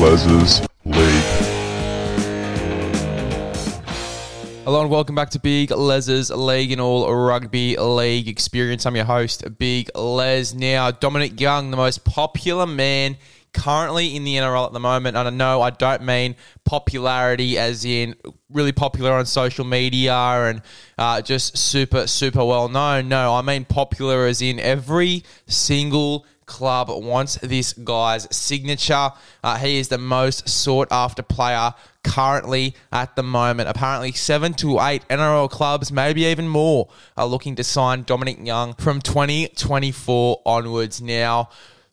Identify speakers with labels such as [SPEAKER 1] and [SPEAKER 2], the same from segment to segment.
[SPEAKER 1] Les's League.
[SPEAKER 2] Hello and welcome back to Big Les's League and All Rugby League Experience. I'm your host, Big Les. Now, Dominic Young, the most popular man currently in the NRL at the moment. And I know I don't mean popularity as in really popular on social media and uh, just super, super well known. No, I mean popular as in every single club wants this guy's signature. Uh, he is the most sought after player currently at the moment. Apparently, seven to eight NRL clubs, maybe even more, are looking to sign Dominic Young from 2024 onwards. Now,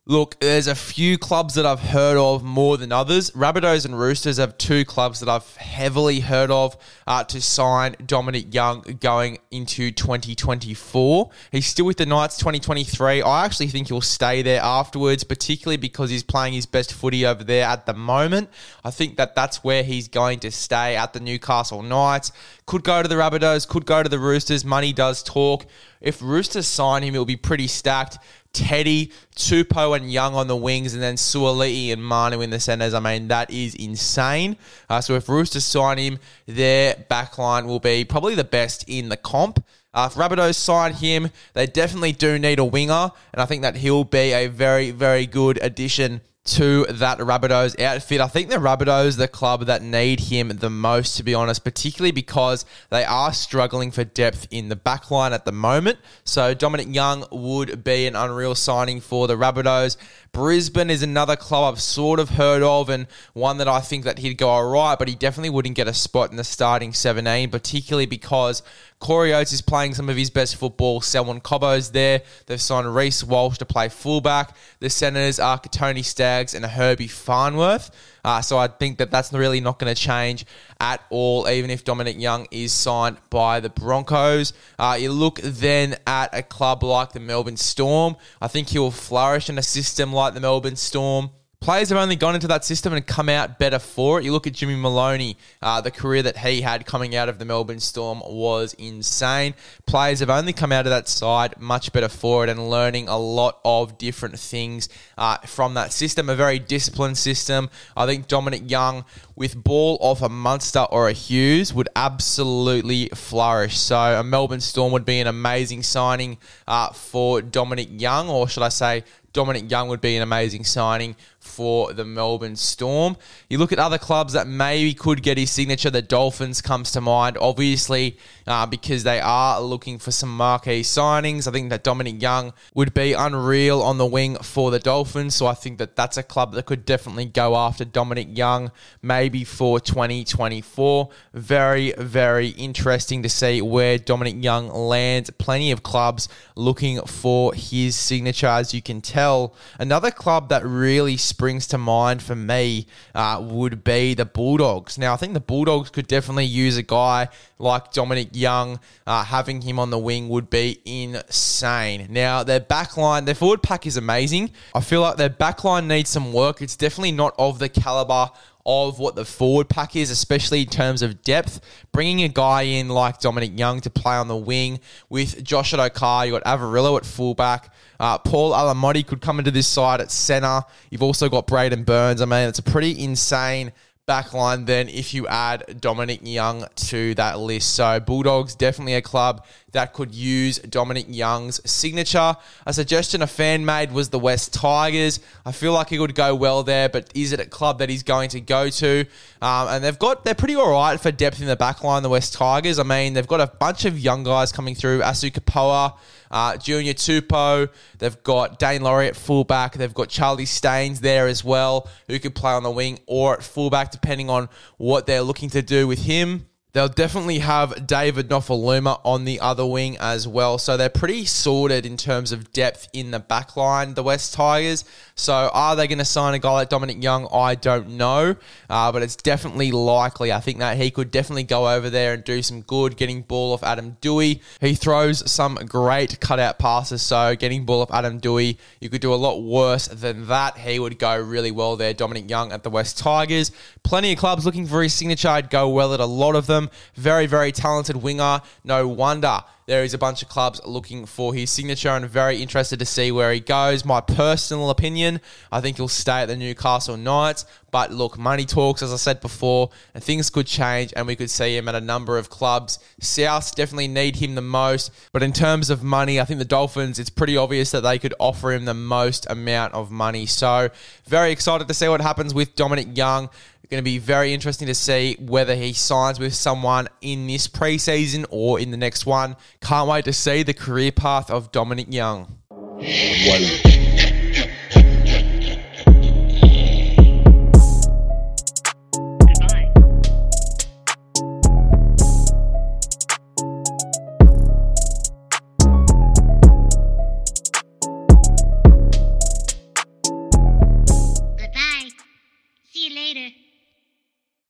[SPEAKER 2] Look, there's a few clubs that I've heard of more than others. Rabbitohs and Roosters have two clubs that I've heavily heard of uh, to sign Dominic Young going into 2024. He's still with the Knights 2023. I actually think he'll stay there afterwards, particularly because he's playing his best footy over there at the moment. I think that that's where he's going to stay at the Newcastle Knights. Could go to the Rabbitohs, could go to the Roosters. Money does talk. If Roosters sign him, it'll be pretty stacked. Teddy, Tupou, and Young on the wings, and then Suaalii and Manu in the centres. I mean, that is insane. Uh, so if Roosters sign him, their backline will be probably the best in the comp. Uh, if Rabbitohs sign him, they definitely do need a winger, and I think that he'll be a very, very good addition to that Rabbitohs outfit. I think the Rabbitohs the club that need him the most, to be honest, particularly because they are struggling for depth in the backline at the moment. So Dominic Young would be an unreal signing for the Rabbitohs. Brisbane is another club I've sort of heard of and one that I think that he'd go all right, but he definitely wouldn't get a spot in the starting 17, particularly because Corey Oates is playing some of his best football. Selwyn Cobbo's there. They've signed Reece Walsh to play fullback. The Senators are Tony Staggs and Herbie Farnworth. Uh, so I think that that's really not going to change at all, even if Dominic Young is signed by the Broncos. Uh, you look then at a club like the Melbourne Storm. I think he'll flourish in a system like the Melbourne Storm. Players have only gone into that system and come out better for it. You look at Jimmy Maloney, uh, the career that he had coming out of the Melbourne Storm was insane. Players have only come out of that side much better for it and learning a lot of different things uh, from that system. A very disciplined system. I think Dominic Young, with ball off a Munster or a Hughes, would absolutely flourish. So a Melbourne Storm would be an amazing signing uh, for Dominic Young, or should I say, Dominic Young would be an amazing signing for the Melbourne Storm. You look at other clubs that maybe could get his signature. The Dolphins comes to mind, obviously, uh, because they are looking for some marquee signings. I think that Dominic Young would be unreal on the wing for the Dolphins. So I think that that's a club that could definitely go after Dominic Young, maybe for 2024. Very, very interesting to see where Dominic Young lands. Plenty of clubs looking for his signature, as you can tell. Another club that really springs to mind for me uh, would be the Bulldogs. Now, I think the Bulldogs could definitely use a guy like Dominic Young. Uh, having him on the wing would be insane. Now, their backline, their forward pack is amazing. I feel like their backline needs some work. It's definitely not of the caliber of what the forward pack is, especially in terms of depth. Bringing a guy in like Dominic Young to play on the wing with Josh Addo-Carr, you got Averillo at fullback. Uh, Paul Alamoti could come into this side at centre. You've also got Braidon Burns. I mean, it's a pretty insane backline then if you add Dominic Young to that list. So Bulldogs definitely a club that could use Dominic Young's signature. A suggestion a fan made was the West Tigers. I feel like he would go well there, but is it a club that he's going to go to? Um, and they've got they're pretty all right for depth in the backline. The West Tigers. I mean, they've got a bunch of young guys coming through. Asu Kepaoa. Uh, Junior Tupou, they've got Daine Laurie at fullback. They've got Charlie Staines there as well, who could play on the wing or at fullback, depending on what they're looking to do with him. They'll definitely have David Nofoaluma on the other wing as well. So they're pretty sorted in terms of depth in the back line, the West Tigers. So are they going to sign a guy like Dominic Young? I don't know. Uh, but it's definitely likely. I think that he could definitely go over there and do some good getting ball off Adam Doueihi. He throws some great cutout passes. So getting ball off Adam Doueihi, you could do a lot worse than that. He would go really well there. Dominic Young at the West Tigers. Plenty of clubs looking for his signature. I'd go well at a lot of them. Very, very talented winger. No wonder there is a bunch of clubs looking for his signature and very interested to see where he goes. My personal opinion, I think he'll stay at the Newcastle Knights. But look, money talks, as I said before, and things could change and we could see him at a number of clubs. South definitely need him the most. But in terms of money, I think the Dolphins, it's pretty obvious that they could offer him the most amount of money. So very excited to see what happens with Dominic Young. Going to be very interesting to see whether he signs with someone in this preseason or in the next one. Can't wait to see the career path of Dominic Young.